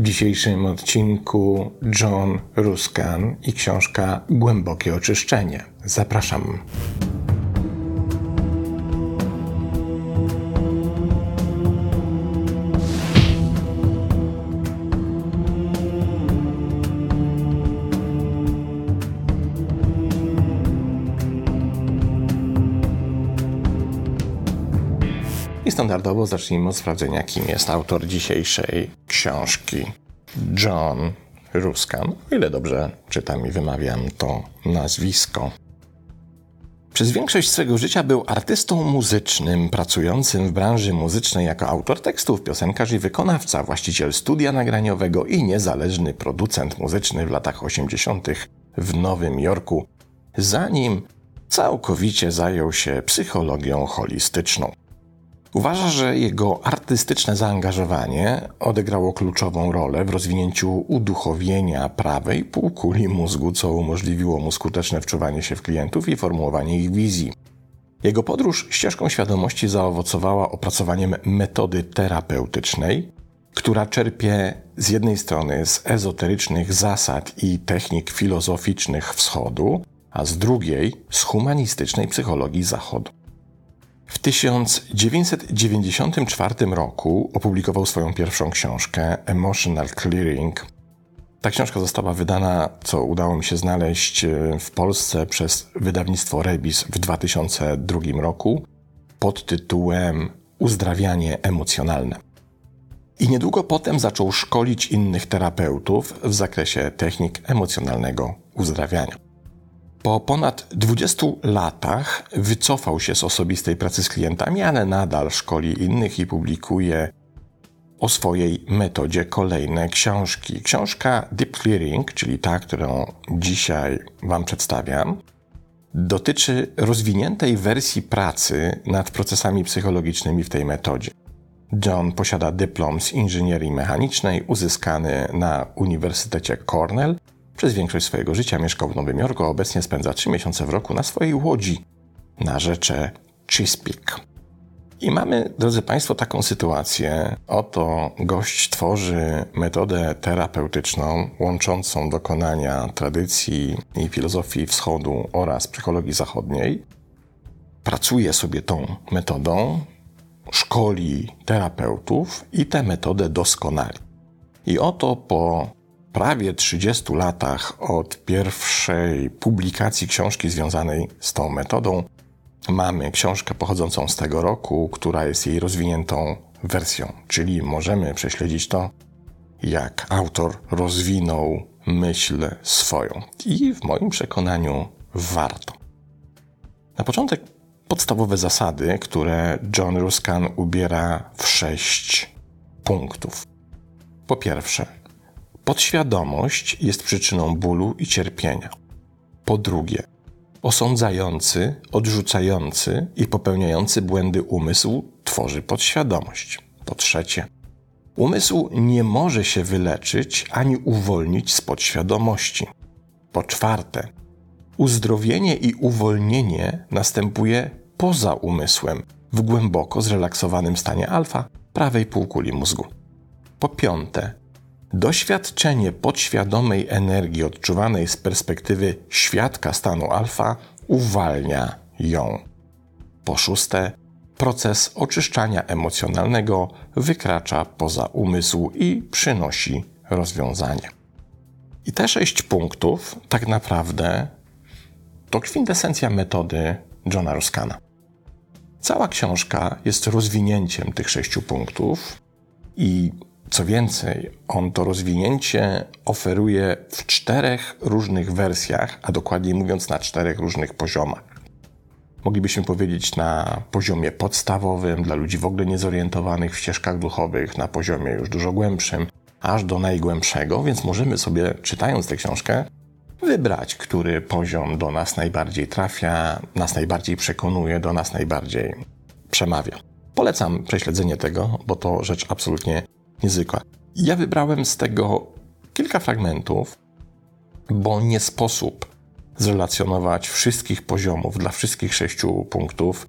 W dzisiejszym odcinku John Ruskan i książka Głębokie oczyszczenie. Zapraszam. Standardowo zacznijmy od sprawdzenia, kim jest autor dzisiejszej książki. John Ruskan, o ile dobrze czytam i wymawiam to nazwisko. Przez większość swego życia był artystą muzycznym, pracującym w branży muzycznej jako autor tekstów, piosenkarz i wykonawca, właściciel studia nagraniowego i niezależny producent muzyczny w latach 80. w Nowym Jorku, zanim całkowicie zajął się psychologią holistyczną. Uważa, że jego artystyczne zaangażowanie odegrało kluczową rolę w rozwinięciu uduchowienia prawej półkuli mózgu, co umożliwiło mu skuteczne wczuwanie się w klientów i formułowanie ich wizji. Jego podróż ścieżką świadomości zaowocowała opracowaniem metody terapeutycznej, która czerpie z jednej strony z ezoterycznych zasad i technik filozoficznych wschodu, a z drugiej z humanistycznej psychologii zachodu. W 1994 roku opublikował swoją pierwszą książkę Emotional Clearing. Ta książka została wydana, co udało mi się znaleźć e, w Polsce przez wydawnictwo Rebis w 2002 roku pod tytułem Uzdrawianie emocjonalne. I niedługo potem zaczął szkolić innych terapeutów w zakresie technik emocjonalnego uzdrawiania. Po ponad 20 latach wycofał się z osobistej pracy z klientami, ale nadal szkoli innych i publikuje o swojej metodzie kolejne książki. Książka Deep Clearing, czyli ta, którą dzisiaj Wam przedstawiam, dotyczy rozwiniętej wersji pracy nad procesami psychologicznymi w tej metodzie. John posiada dyplom z inżynierii mechanicznej uzyskany na Uniwersytecie Cornell przez większość swojego życia mieszkał w Nowym Jorku, a obecnie spędza 3 miesiące w roku na swojej łodzi na rzece Chesapeake. I mamy, drodzy Państwo, taką sytuację. Oto gość tworzy metodę terapeutyczną łączącą dokonania tradycji i filozofii wschodu oraz psychologii zachodniej. Pracuje sobie tą metodą, szkoli terapeutów i tę metodę doskonali. I oto po prawie 30 latach od pierwszej publikacji książki związanej z tą metodą mamy książkę pochodzącą z tego roku, która jest jej rozwiniętą wersją, czyli możemy prześledzić to, jak autor rozwinął myśl swoją. I w moim przekonaniu warto. Na początek podstawowe zasady, które John Ruskan ubiera w sześć punktów. Po pierwsze, Podświadomość jest przyczyną bólu i cierpienia. Po drugie, osądzający, odrzucający i popełniający błędy umysł tworzy podświadomość. Po trzecie, umysł nie może się wyleczyć ani uwolnić z podświadomości. Po czwarte, uzdrowienie i uwolnienie następuje poza umysłem, w głęboko zrelaksowanym stanie alfa prawej półkuli mózgu. Po piąte, Doświadczenie podświadomej energii odczuwanej z perspektywy świadka stanu alfa uwalnia ją. Po szóste, proces oczyszczania emocjonalnego wykracza poza umysł i przynosi rozwiązanie. I te sześć punktów tak naprawdę to kwintesencja metody Johna Ruskana. Cała książka jest rozwinięciem tych sześciu punktów i co więcej, on to rozwinięcie oferuje w czterech różnych wersjach, a dokładniej mówiąc na czterech różnych poziomach. Moglibyśmy powiedzieć na poziomie podstawowym, dla ludzi w ogóle niezorientowanych w ścieżkach duchowych, na poziomie już dużo głębszym, aż do najgłębszego, więc możemy sobie, czytając tę książkę, wybrać, który poziom do nas najbardziej trafia, nas najbardziej przekonuje, do nas najbardziej przemawia. Polecam prześledzenie tego, bo to rzecz absolutnie niezwykła. Ja wybrałem z tego kilka fragmentów, bo nie sposób zrelacjonować wszystkich poziomów dla wszystkich sześciu punktów,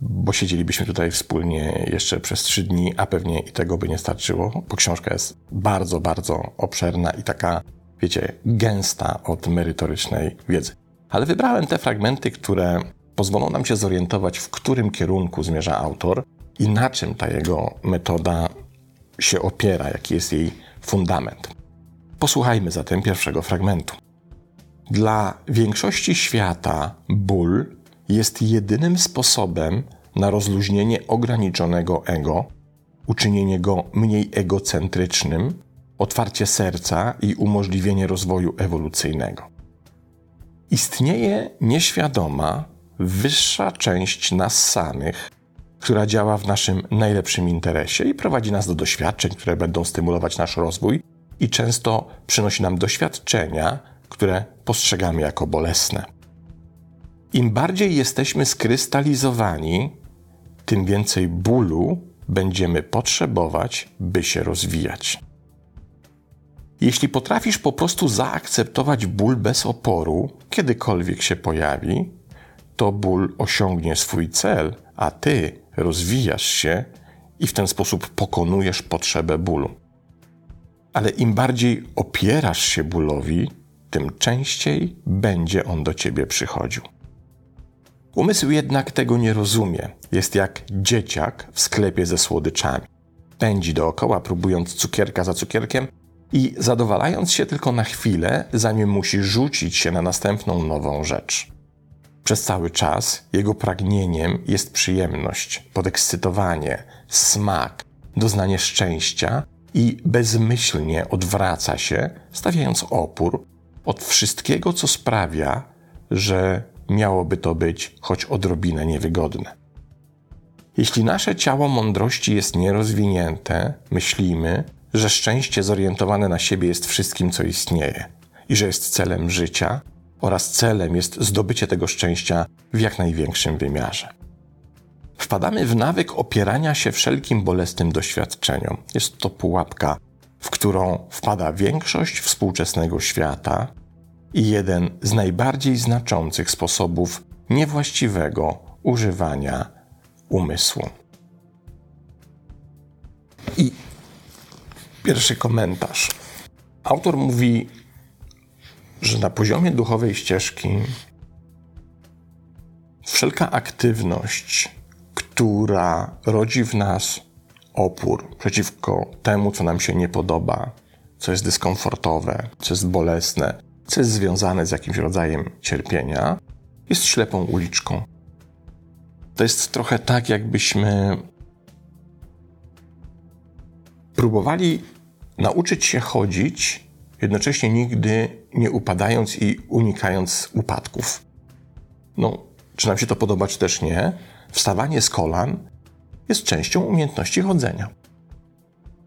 bo siedzielibyśmy tutaj wspólnie jeszcze przez trzy dni, a pewnie i tego by nie starczyło, bo książka jest bardzo, bardzo obszerna i taka, wiecie, gęsta od merytorycznej wiedzy. Ale wybrałem te fragmenty, które pozwolą nam się zorientować, w którym kierunku zmierza autor i na czym ta jego metoda się opiera, jaki jest jej fundament. Posłuchajmy zatem pierwszego fragmentu. Dla większości świata ból jest jedynym sposobem na rozluźnienie ograniczonego ego, uczynienie go mniej egocentrycznym, otwarcie serca i umożliwienie rozwoju ewolucyjnego. Istnieje nieświadoma, wyższa część nas samych, która działa w naszym najlepszym interesie i prowadzi nas do doświadczeń, które będą stymulować nasz rozwój i często przynosi nam doświadczenia, które postrzegamy jako bolesne. Im bardziej jesteśmy skrystalizowani, tym więcej bólu będziemy potrzebować, by się rozwijać. Jeśli potrafisz po prostu zaakceptować ból bez oporu, kiedykolwiek się pojawi, to ból osiągnie swój cel, a ty rozwijasz się i w ten sposób pokonujesz potrzebę bólu. Ale im bardziej opierasz się bólowi, tym częściej będzie on do ciebie przychodził. Umysł jednak tego nie rozumie. Jest jak dzieciak w sklepie ze słodyczami. Pędzi dookoła, próbując cukierka za cukierkiem i zadowalając się tylko na chwilę, zanim musi rzucić się na następną nową rzecz. Przez cały czas jego pragnieniem jest przyjemność, podekscytowanie, smak, doznanie szczęścia i bezmyślnie odwraca się, stawiając opór od wszystkiego, co sprawia, że miałoby to być choć odrobinę niewygodne. Jeśli nasze ciało mądrości jest nierozwinięte, myślimy, że szczęście zorientowane na siebie jest wszystkim, co istnieje i że jest celem życia oraz celem jest zdobycie tego szczęścia w jak największym wymiarze. Wpadamy w nawyk opierania się wszelkim bolesnym doświadczeniom. Jest to pułapka, w którą wpada większość współczesnego świata i jeden z najbardziej znaczących sposobów niewłaściwego używania umysłu. I pierwszy komentarz. Autor mówi, że na poziomie duchowej ścieżki wszelka aktywność, która rodzi w nas opór przeciwko temu, co nam się nie podoba, co jest dyskomfortowe, co jest bolesne, co jest związane z jakimś rodzajem cierpienia, jest ślepą uliczką. To jest trochę tak, jakbyśmy próbowali nauczyć się chodzić, jednocześnie nigdy nie upadając i unikając upadków. No, czy nam się to podoba, czy też nie, wstawanie z kolan jest częścią umiejętności chodzenia.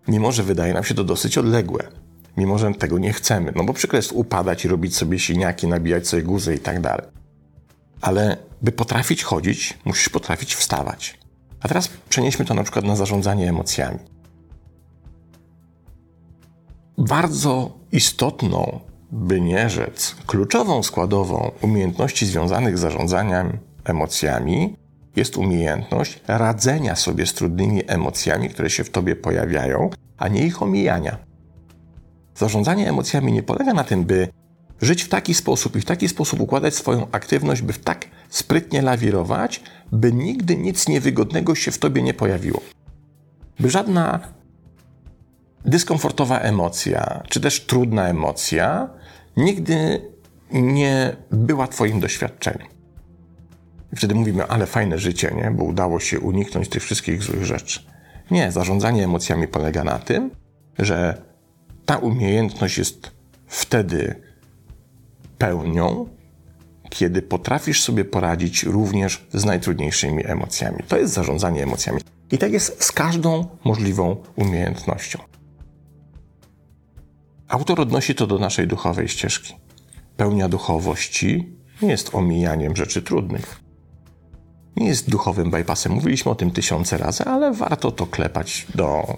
Mimo, że wydaje nam się to dosyć odległe mimo że tego nie chcemy. No bo przykre jest upadać i robić sobie siniaki, nabijać sobie guzy i tak dalej. Ale by potrafić chodzić, musisz potrafić wstawać. A teraz przenieśmy to na przykład na zarządzanie emocjami. Bardzo istotną, by nie rzec, kluczową składową umiejętności związanych z zarządzaniem emocjami jest umiejętność radzenia sobie z trudnymi emocjami, które się w tobie pojawiają, a nie ich omijania. Zarządzanie emocjami nie polega na tym, by żyć w taki sposób i w taki sposób układać swoją aktywność, by w tak sprytnie lawirować, by nigdy nic niewygodnego się w tobie nie pojawiło. By żadna dyskomfortowa emocja, czy też trudna emocja nigdy nie była twoim doświadczeniem. I wtedy mówimy, ale fajne życie, nie? bo udało się uniknąć tych wszystkich złych rzeczy. Nie, zarządzanie emocjami polega na tym, że ta umiejętność jest wtedy pełnią, kiedy potrafisz sobie poradzić również z najtrudniejszymi emocjami. To jest zarządzanie emocjami. I tak jest z każdą możliwą umiejętnością. Autor odnosi to do naszej duchowej ścieżki. Pełnia duchowości nie jest omijaniem rzeczy trudnych. Nie jest duchowym bypassem. Mówiliśmy o tym tysiące razy, ale warto to klepać do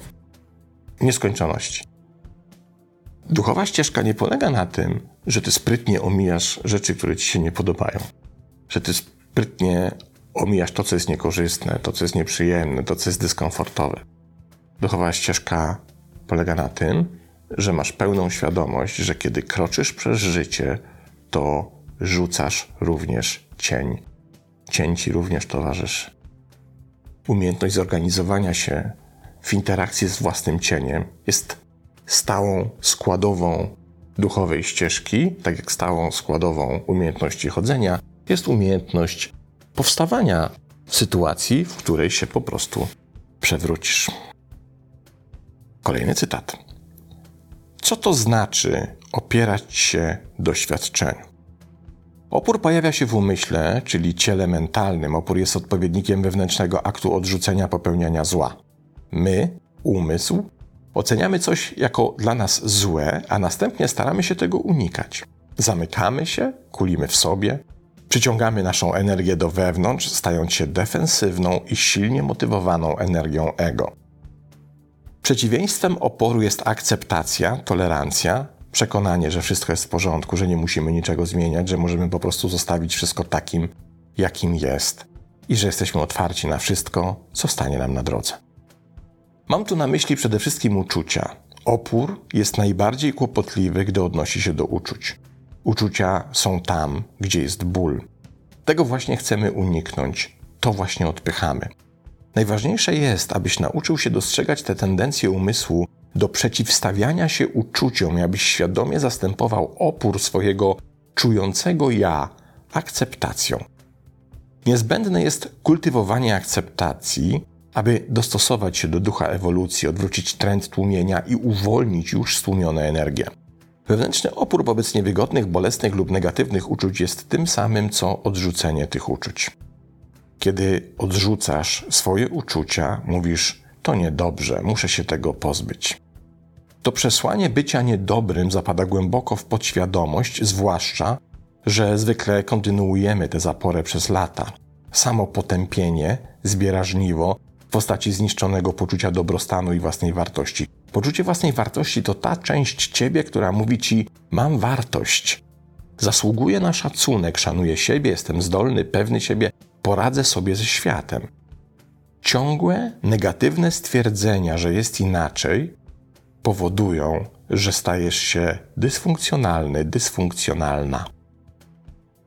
nieskończoności. Duchowa ścieżka nie polega na tym, że ty sprytnie omijasz rzeczy, które ci się nie podobają. Że ty sprytnie omijasz to, co jest niekorzystne, to, co jest nieprzyjemne, to, co jest dyskomfortowe. Duchowa ścieżka polega na tym, że masz pełną świadomość, że kiedy kroczysz przez życie, to rzucasz również cień. Cień ci również towarzyszy. Umiejętność zorganizowania się w interakcji z własnym cieniem jest stałą składową duchowej ścieżki, tak jak stałą składową umiejętności chodzenia, jest umiejętność powstawania w sytuacji, w której się po prostu przewrócisz. Kolejny cytat. Co to znaczy opierać się doświadczeniu? Opór pojawia się w umyśle, czyli ciele mentalnym. Opór jest odpowiednikiem wewnętrznego aktu odrzucenia popełniania zła. My, umysł, oceniamy coś jako dla nas złe, a następnie staramy się tego unikać. Zamykamy się, kulimy w sobie, przyciągamy naszą energię do wewnątrz, stając się defensywną i silnie motywowaną energią ego. Przeciwieństwem oporu jest akceptacja, tolerancja, przekonanie, że wszystko jest w porządku, że nie musimy niczego zmieniać, że możemy po prostu zostawić wszystko takim, jakim jest i że jesteśmy otwarci na wszystko, co stanie nam na drodze. Mam tu na myśli przede wszystkim uczucia. Opór jest najbardziej kłopotliwy, gdy odnosi się do uczuć. Uczucia są tam, gdzie jest ból. Tego właśnie chcemy uniknąć, to właśnie odpychamy. Najważniejsze jest, abyś nauczył się dostrzegać te tendencje umysłu do przeciwstawiania się uczuciom, abyś świadomie zastępował opór swojego czującego ja akceptacją. Niezbędne jest kultywowanie akceptacji, aby dostosować się do ducha ewolucji, odwrócić trend tłumienia i uwolnić już stłumione energie. Wewnętrzny opór wobec niewygodnych, bolesnych lub negatywnych uczuć jest tym samym, co odrzucenie tych uczuć. Kiedy odrzucasz swoje uczucia, mówisz: To niedobrze, muszę się tego pozbyć. To przesłanie bycia niedobrym zapada głęboko w podświadomość, zwłaszcza, że zwykle kontynuujemy tę zaporę przez lata. Samo potępienie zbiera żniwo w postaci zniszczonego poczucia dobrostanu i własnej wartości. Poczucie własnej wartości to ta część ciebie, która mówi ci: Mam wartość. Zasługuję na szacunek, szanuję siebie, jestem zdolny, pewny siebie, poradzę sobie ze światem. Ciągłe, negatywne stwierdzenia, że jest inaczej, powodują, że stajesz się dysfunkcjonalny, dysfunkcjonalna.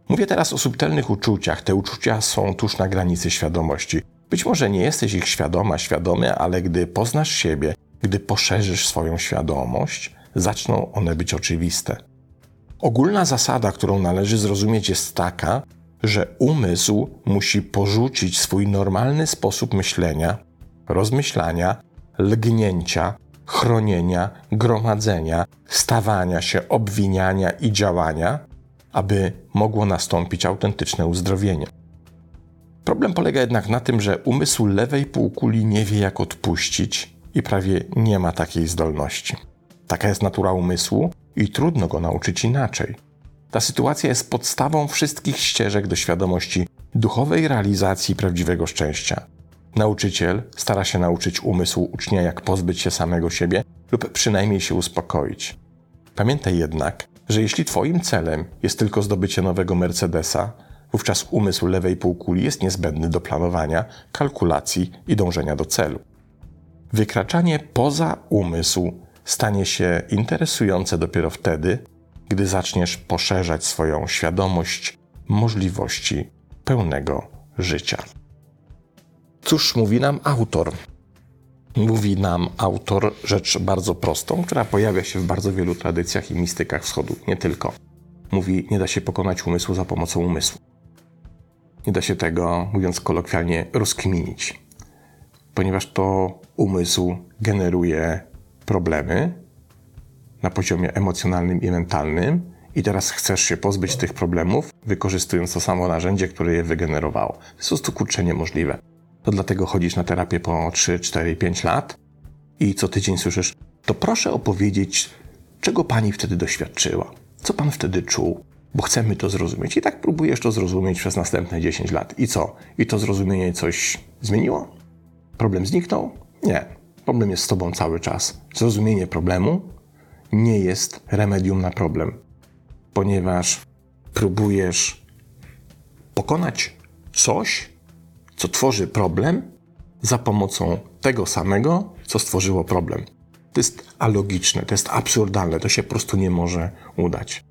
Mówię teraz o subtelnych uczuciach. Te uczucia są tuż na granicy świadomości. Być może nie jesteś ich świadoma, świadomy, ale gdy poznasz siebie, gdy poszerzysz swoją świadomość, zaczną one być oczywiste. Ogólna zasada, którą należy zrozumieć, jest taka, że umysł musi porzucić swój normalny sposób myślenia, rozmyślania, lgnięcia, chronienia, gromadzenia, stawania się, obwiniania i działania, aby mogło nastąpić autentyczne uzdrowienie. Problem polega jednak na tym, że umysł lewej półkuli nie wie, jak odpuścić i prawie nie ma takiej zdolności. Taka jest natura umysłu i trudno go nauczyć inaczej. Ta sytuacja jest podstawą wszystkich ścieżek do świadomości duchowej realizacji prawdziwego szczęścia. Nauczyciel stara się nauczyć umysł ucznia, jak pozbyć się samego siebie lub przynajmniej się uspokoić. Pamiętaj jednak, że jeśli Twoim celem jest tylko zdobycie nowego Mercedesa, wówczas umysł lewej półkuli jest niezbędny do planowania, kalkulacji i dążenia do celu. Wykraczanie poza umysł stanie się interesujące dopiero wtedy, gdy zaczniesz poszerzać swoją świadomość możliwości pełnego życia. Cóż mówi nam autor? Mówi nam autor rzecz bardzo prostą, która pojawia się w bardzo wielu tradycjach i mistykach wschodu, nie tylko. Mówi, nie da się pokonać umysłu za pomocą umysłu. Nie da się tego, mówiąc kolokwialnie, rozkminić, ponieważ to umysł generuje problemy na poziomie emocjonalnym i mentalnym, i teraz chcesz się pozbyć tych problemów, wykorzystując to samo narzędzie, które je wygenerowało. To jest po prostu kurczę niemożliwe. To dlatego chodzisz na terapię po 3, 4, 5 lat i co tydzień słyszysz, to proszę opowiedzieć, czego pani wtedy doświadczyła, co pan wtedy czuł, bo chcemy to zrozumieć. I tak próbujesz to zrozumieć przez następne 10 lat. I co? I to zrozumienie coś zmieniło? Problem zniknął? Nie. Problem jest z tobą cały czas. Zrozumienie problemu nie jest remedium na problem, ponieważ próbujesz pokonać coś, co tworzy problem, za pomocą tego samego, co stworzyło problem. To jest alogiczne, to jest absurdalne, to się po prostu nie może udać.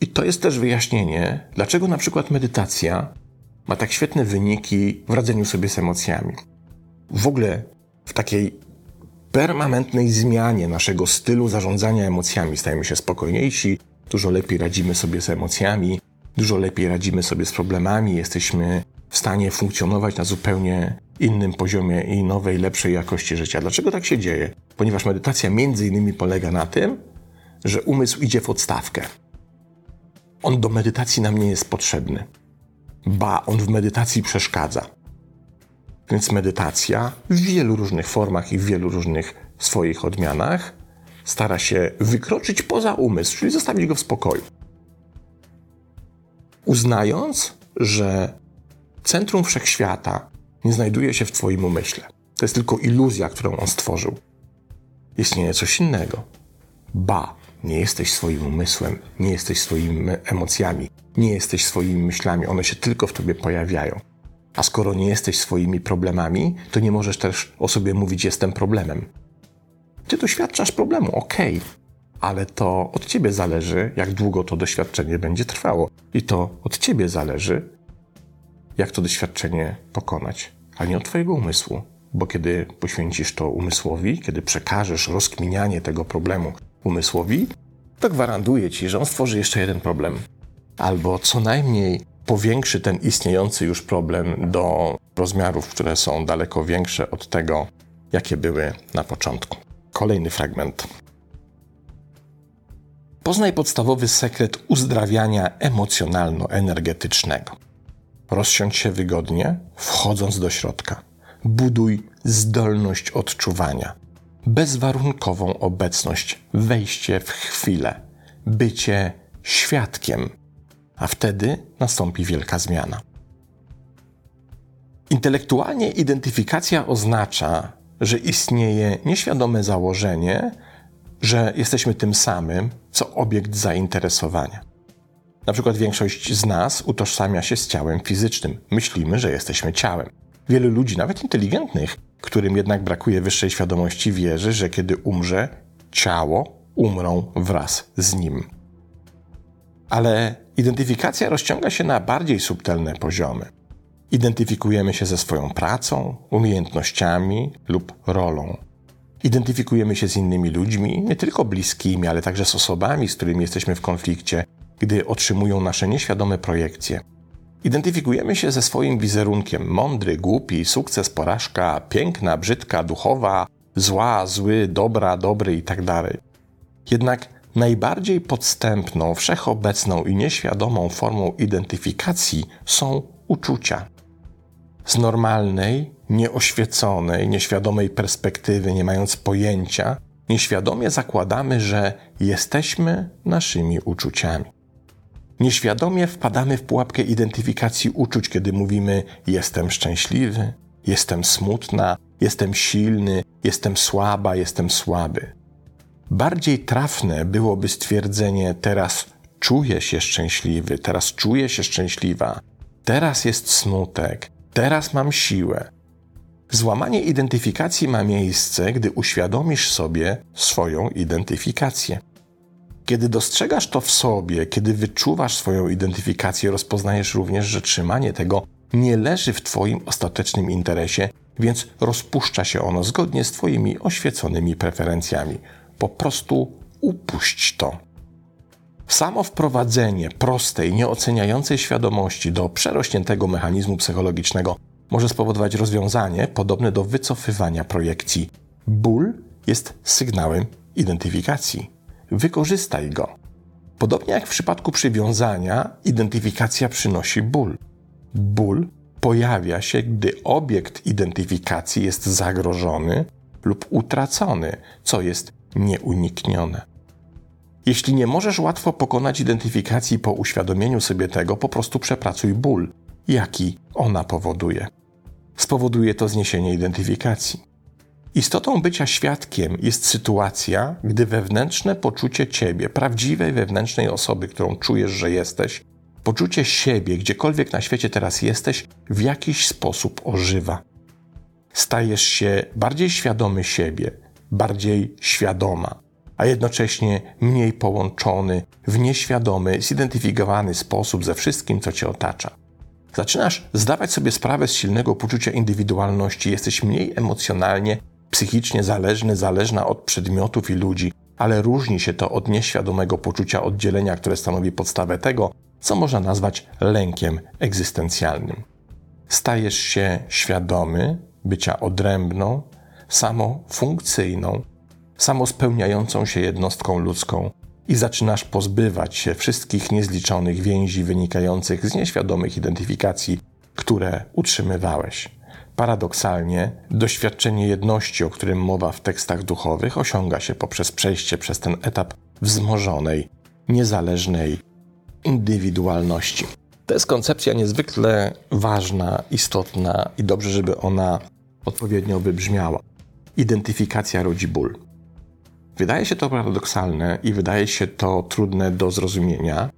I to jest też wyjaśnienie, dlaczego na przykład medytacja ma tak świetne wyniki w radzeniu sobie z emocjami. W ogóle w takiej permanentnej zmianie naszego stylu zarządzania emocjami stajemy się spokojniejsi, dużo lepiej radzimy sobie z emocjami, dużo lepiej radzimy sobie z problemami, jesteśmy w stanie funkcjonować na zupełnie innym poziomie i nowej, lepszej jakości życia. Dlaczego tak się dzieje? Ponieważ medytacja między innymi polega na tym, że umysł idzie w odstawkę. On do medytacji nam nie jest potrzebny. Ba, on w medytacji przeszkadza. Więc medytacja w wielu różnych formach i w wielu różnych swoich odmianach stara się wykroczyć poza umysł, czyli zostawić go w spokoju. Uznając, że centrum wszechświata nie znajduje się w Twoim umyśle. To jest tylko iluzja, którą on stworzył. Istnieje coś innego. Ba, nie jesteś swoim umysłem, nie jesteś swoimi emocjami, nie jesteś swoimi myślami, one się tylko w tobie pojawiają. A skoro nie jesteś swoimi problemami, to nie możesz też o sobie mówić jestem problemem. Ty doświadczasz problemu, okej, okay. ale to od ciebie zależy, jak długo to doświadczenie będzie trwało. I to od ciebie zależy, jak to doświadczenie pokonać, a nie od twojego umysłu. Bo kiedy poświęcisz to umysłowi, kiedy przekażesz rozkminianie tego problemu umysłowi, to gwarantuję ci, że on stworzy jeszcze jeden problem. Albo co najmniej powiększy ten istniejący już problem do rozmiarów, które są daleko większe od tego, jakie były na początku. Kolejny fragment. Poznaj podstawowy sekret uzdrawiania emocjonalno-energetycznego. Rozsiądź się wygodnie, wchodząc do środka. Buduj zdolność odczuwania bezwarunkową obecność, wejście w chwilę, bycie świadkiem, a wtedy nastąpi wielka zmiana. Intelektualnie identyfikacja oznacza, że istnieje nieświadome założenie, że jesteśmy tym samym, co obiekt zainteresowania. Na przykład większość z nas utożsamia się z ciałem fizycznym. Myślimy, że jesteśmy ciałem. Wielu ludzi, nawet inteligentnych, którym jednak brakuje wyższej świadomości, wierzy, że kiedy umrze, ciało umrą wraz z nim. Ale identyfikacja rozciąga się na bardziej subtelne poziomy. Identyfikujemy się ze swoją pracą, umiejętnościami lub rolą. Identyfikujemy się z innymi ludźmi, nie tylko bliskimi, ale także z osobami, z którymi jesteśmy w konflikcie, gdy otrzymują nasze nieświadome projekcje. Identyfikujemy się ze swoim wizerunkiem mądry, głupi, sukces, porażka, piękna, brzydka, duchowa, zła, zły, dobra, dobry itd. Tak Jednak najbardziej podstępną, wszechobecną i nieświadomą formą identyfikacji są uczucia. Z normalnej, nieoświeconej, nieświadomej perspektywy, nie mając pojęcia, nieświadomie zakładamy, że jesteśmy naszymi uczuciami. Nieświadomie wpadamy w pułapkę identyfikacji uczuć, kiedy mówimy: Jestem szczęśliwy, jestem smutna, jestem silny, jestem słaba, jestem słaby. Bardziej trafne byłoby stwierdzenie: Teraz czuję się szczęśliwy, teraz czuję się szczęśliwa, teraz jest smutek, teraz mam siłę. Złamanie identyfikacji ma miejsce, gdy uświadomisz sobie swoją identyfikację. Kiedy dostrzegasz to w sobie, kiedy wyczuwasz swoją identyfikację, rozpoznajesz również, że trzymanie tego nie leży w Twoim ostatecznym interesie, więc rozpuszcza się ono zgodnie z Twoimi oświeconymi preferencjami. Po prostu upuść to. Samo wprowadzenie prostej, nieoceniającej świadomości do przerośniętego mechanizmu psychologicznego może spowodować rozwiązanie podobne do wycofywania projekcji. Ból jest sygnałem identyfikacji wykorzystaj go. Podobnie jak w przypadku przywiązania, identyfikacja przynosi ból. Ból pojawia się, gdy obiekt identyfikacji jest zagrożony lub utracony, co jest nieuniknione. Jeśli nie możesz łatwo pokonać identyfikacji po uświadomieniu sobie tego, po prostu przepracuj ból, jaki ona powoduje. Spowoduje to zniesienie identyfikacji. Istotą bycia świadkiem jest sytuacja, gdy wewnętrzne poczucie ciebie, prawdziwej wewnętrznej osoby, którą czujesz, że jesteś, Poczucie siebie, gdziekolwiek na świecie teraz jesteś, w jakiś sposób ożywa. Stajesz się bardziej świadomy siebie, bardziej świadoma, a jednocześnie mniej połączony w nieświadomy, zidentyfikowany sposób ze wszystkim, co cię otacza. Zaczynasz zdawać sobie sprawę z silnego poczucia indywidualności, jesteś mniej emocjonalnie, psychicznie zależny, zależna od przedmiotów i ludzi, ale różni się to od nieświadomego poczucia oddzielenia, które stanowi podstawę tego, co można nazwać lękiem egzystencjalnym. Stajesz się świadomy bycia odrębną, samofunkcyjną, samospełniającą się jednostką ludzką i zaczynasz pozbywać się wszystkich niezliczonych więzi wynikających z nieświadomych identyfikacji, które utrzymywałeś. Paradoksalnie, doświadczenie jedności, o którym mowa w tekstach duchowych, osiąga się poprzez przejście przez ten etap wzmożonej, niezależnej indywidualności. To jest koncepcja niezwykle ważna, istotna i dobrze, żeby ona odpowiednio wybrzmiała. Identyfikacja rodzi ból. Wydaje się to paradoksalne i wydaje się to trudne do zrozumienia,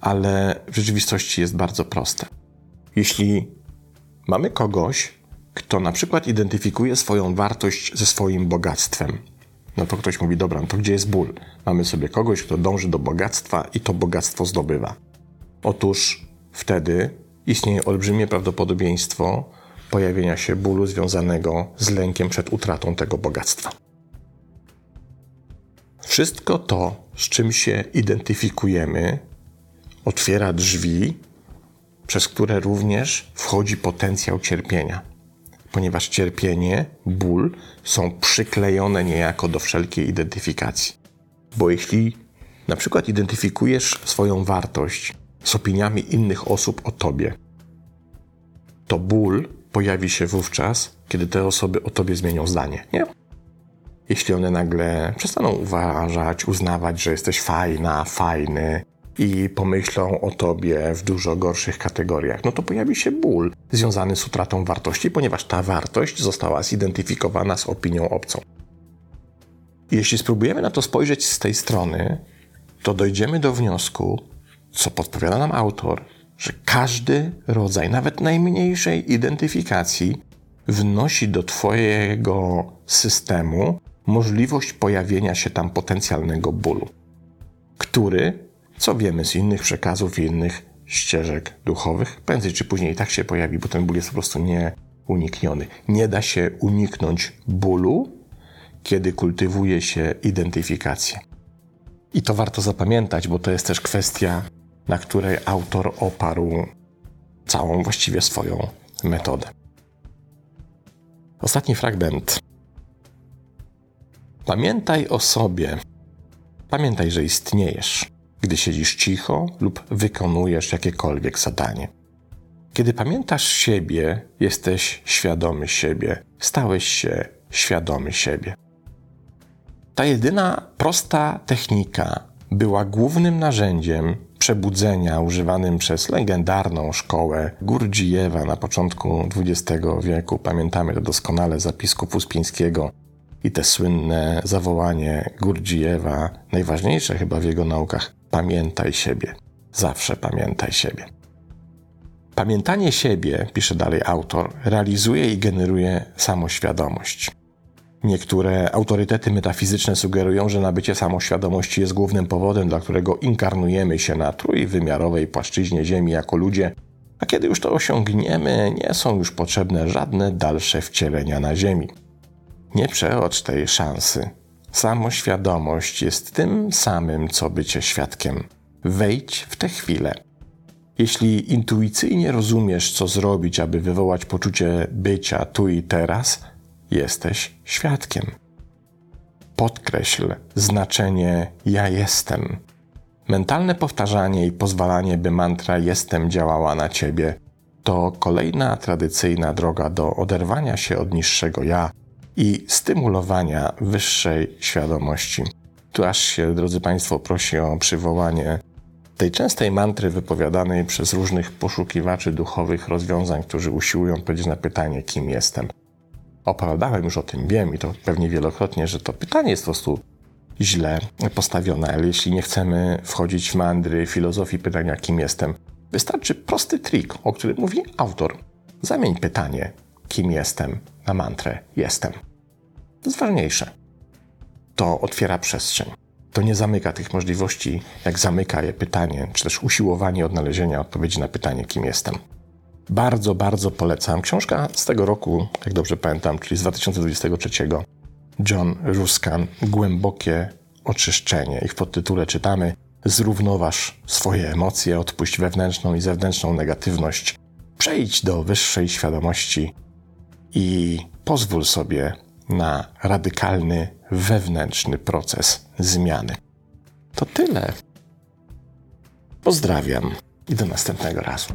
ale w rzeczywistości jest bardzo proste. Jeśli mamy kogoś, kto na przykład identyfikuje swoją wartość ze swoim bogactwem, no to ktoś mówi, dobra, no to gdzie jest ból? Mamy sobie kogoś, kto dąży do bogactwa i to bogactwo zdobywa. Otóż wtedy istnieje olbrzymie prawdopodobieństwo pojawienia się bólu związanego z lękiem przed utratą tego bogactwa. Wszystko to, z czym się identyfikujemy, otwiera drzwi, przez które również wchodzi potencjał cierpienia, ponieważ cierpienie, ból są przyklejone niejako do wszelkiej identyfikacji. Bo jeśli na przykład identyfikujesz swoją wartość z opiniami innych osób o tobie, to ból pojawi się wówczas, kiedy te osoby o tobie zmienią zdanie, nie? jeśli one nagle przestaną uważać, uznawać, że jesteś fajna, fajny i pomyślą o tobie w dużo gorszych kategoriach, no to pojawi się ból związany z utratą wartości, ponieważ ta wartość została zidentyfikowana z opinią obcą. Jeśli spróbujemy na to spojrzeć z tej strony, to dojdziemy do wniosku, co podpowiada nam autor, że każdy rodzaj, nawet najmniejszej identyfikacji, wnosi do Twojego systemu możliwość pojawienia się tam potencjalnego bólu, który, co wiemy z innych przekazów i innych ścieżek duchowych, prędzej czy później i tak się pojawi, bo ten ból jest po prostu nieunikniony. Nie da się uniknąć bólu, kiedy kultywuje się identyfikację. I to warto zapamiętać, bo to jest też kwestia, na której autor oparł całą właściwie swoją metodę. Ostatni fragment Pamiętaj o sobie. Pamiętaj, że istniejesz, gdy siedzisz cicho lub wykonujesz jakiekolwiek zadanie. Kiedy pamiętasz siebie, jesteś świadomy siebie, stałeś się świadomy siebie. Ta jedyna prosta technika była głównym narzędziem przebudzenia używanym przez legendarną szkołę Gurdzijewa na początku XX wieku. Pamiętamy to doskonale z zapisków Uspińskiego i te słynne zawołanie Gurdzijewa, najważniejsze chyba w jego naukach: pamiętaj siebie, zawsze pamiętaj siebie. Pamiętanie siebie, pisze dalej autor, realizuje i generuje samoświadomość. Niektóre autorytety metafizyczne sugerują, że nabycie samoświadomości jest głównym powodem, dla którego inkarnujemy się na trójwymiarowej płaszczyźnie Ziemi jako ludzie, a kiedy już to osiągniemy, nie są już potrzebne żadne dalsze wcielenia na Ziemi. Nie przeocz tej szansy. Samoświadomość jest tym samym, co bycie świadkiem. Wejdź w tę chwilę. Jeśli intuicyjnie rozumiesz, co zrobić, aby wywołać poczucie bycia tu i teraz, jesteś świadkiem. Podkreśl znaczenie ja jestem. Mentalne powtarzanie i pozwalanie, by mantra jestem działała na ciebie, to kolejna tradycyjna droga do oderwania się od niższego ja i stymulowania wyższej świadomości. Tu aż się, drodzy Państwo, prosi o przywołanie tej częstej mantry wypowiadanej przez różnych poszukiwaczy duchowych rozwiązań, którzy usiłują odpowiedzieć na pytanie, kim jestem. Opowiadałem już o tym, wiem i to pewnie wielokrotnie, że to pytanie jest po prostu źle postawione, ale jeśli nie chcemy wchodzić w mandry filozofii pytania, kim jestem, Wystarczy prosty trik, o którym mówi autor. Zamień pytanie, kim jestem, na mantrę jestem. To jest ważniejsze. To otwiera przestrzeń. To nie zamyka tych możliwości, jak zamyka je pytanie, czy też usiłowanie odnalezienia odpowiedzi na pytanie, kim jestem. Bardzo, bardzo polecam. Książka z tego roku, jak dobrze pamiętam, czyli z 2023. John Ruskan, Głębokie oczyszczenie. I w podtytule czytamy Zrównoważ swoje emocje, odpuść wewnętrzną i zewnętrzną negatywność, przejdź do wyższej świadomości i pozwól sobie na radykalny wewnętrzny proces zmiany. To tyle. Pozdrawiam i do następnego razu.